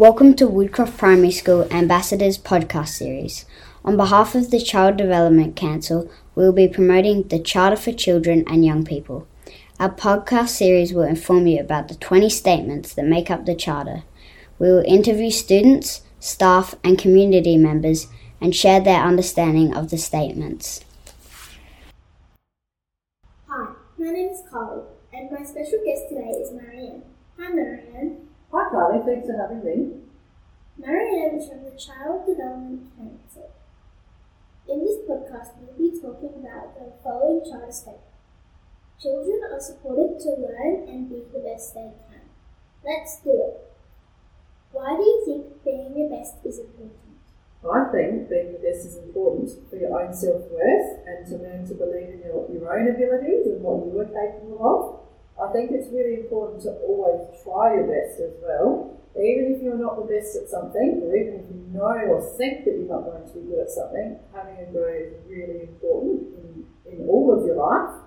Welcome to Woodcroft Primary School Ambassadors podcast series. On behalf of the Child Development Council, we will be promoting the Charter for Children and Young People. Our podcast series will inform you about the 20 statements that make up the Charter. We will interview students, staff, and community members and share their understanding of the statements. Hi, my name is Carly, and my special guest today is Marianne. Hi, Marianne. Hi Carly, thanks for having me. Marianne is from the Child Development Council. In this podcast, we'll be talking about the following charter statement. Children are supported to learn and be the best they can. Let's do it. Why do you think being your best is important? I think being your best is important for your own self worth and to learn to believe in your, your own abilities and what you are capable of. I think it's really important to always try your best as well. Even if you're not the best at something, or even if you know or think that you're not going to be good at something, having a go is really important in, in all of your life.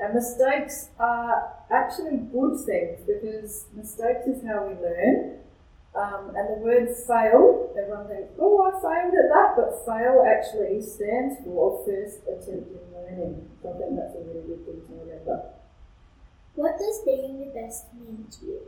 And mistakes are actually good things because mistakes is how we learn. Um, and the word fail, everyone thinks, oh, I failed at that, but fail actually stands for first attempt in learning. So I think that's a really good thing to remember. What does being the best mean to you?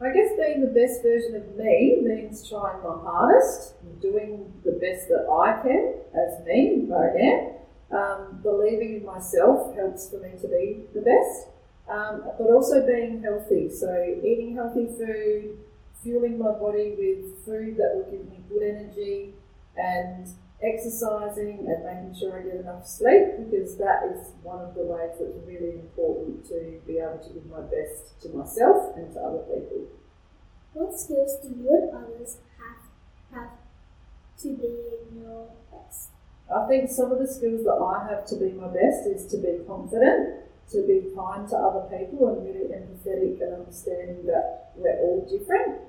I guess being the best version of me means trying my hardest, doing the best that I can as me, Marianne. Um, believing in myself helps for me to be the best, um, but also being healthy. So, eating healthy food, fueling my body with food that will give me good energy, and exercising and making sure I get enough sleep because that is one of the ways that's really important to be able to give my best to myself and to other people. What skills do you and others have, have to be your best? I think some of the skills that I have to be my best is to be confident, to be kind to other people and really empathetic and understanding that we're all different.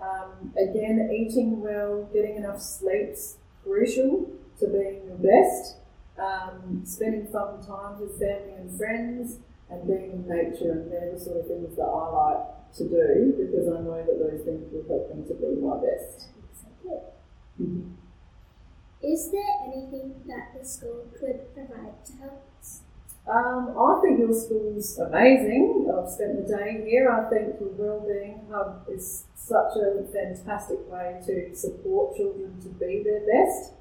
Um, again, eating well, getting enough sleeps, crucial to being your best. Um, spending fun times with family and friends and being in nature, and they're the sort of things that I like to do because I know that those things will help me to be my best. Mm-hmm. Is there anything that the school could provide to help us? Um, I think your school's amazing. I've spent the day here. I think your Wellbeing Hub is such a fantastic way to support children to be their best,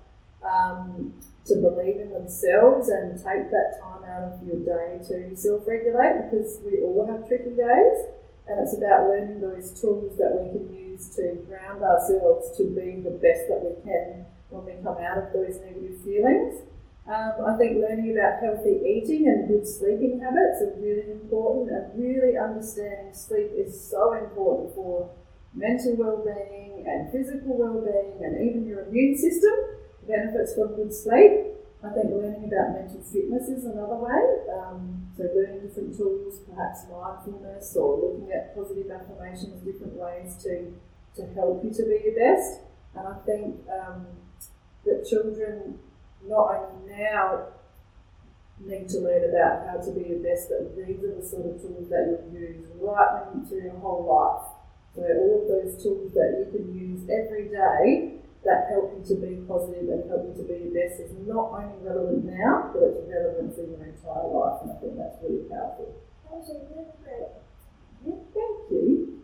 um, to believe in themselves and take that time out of your day to self regulate because we all have tricky days. And it's about learning those tools that we can use to ground ourselves to be the best that we can when we come out of those negative feelings. Um, I think learning about healthy eating and good sleeping habits are really important, and really understanding sleep is so important for mental well-being and physical well-being and even your immune system benefits from good sleep. I think learning about mental fitness is another way. Um, so learning different tools, perhaps mindfulness or looking at positive affirmations, different ways to, to help you to be your best. And I think um, that children not only now need to learn about how to be your best, but these are the sort of tools that you'll use right through your whole life. So all of those tools that you can use every day that help you to be positive and help you to be your best is not only relevant now, but it's relevant for your entire life, and I think that's really powerful. That was a really great. Yeah, thank you.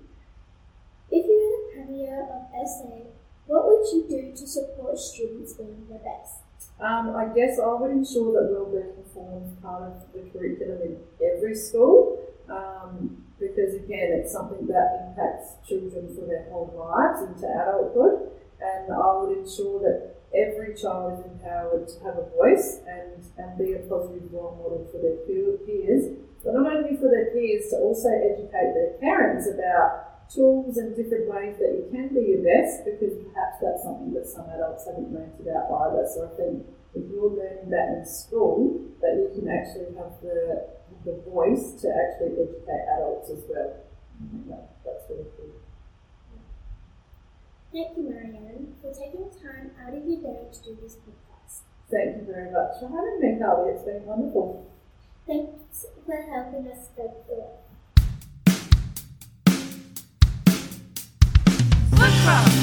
If you were the Premier of SA, what would you do to support students being their best? Um, I guess I would ensure that wellbeing forms part of the curriculum in every school. Um, because again, it's something that impacts children for their whole lives into adulthood. And I would ensure that every child is empowered to have a voice and, and be a positive role model for their peers, but not only for their peers, to also educate their parents about tools and different ways that you can be your best, because perhaps that's something that some adults haven't learned about either. So I think if you're learning that in school, that you can actually have the the voice to actually educate adults as well. Mm-hmm. That, that's really cool. Thank you, Marianne, for taking time out of your day to do this podcast. Thank you very much for having me, Carly. It's been wonderful. Thanks for helping us go through it. Remember.